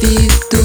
Be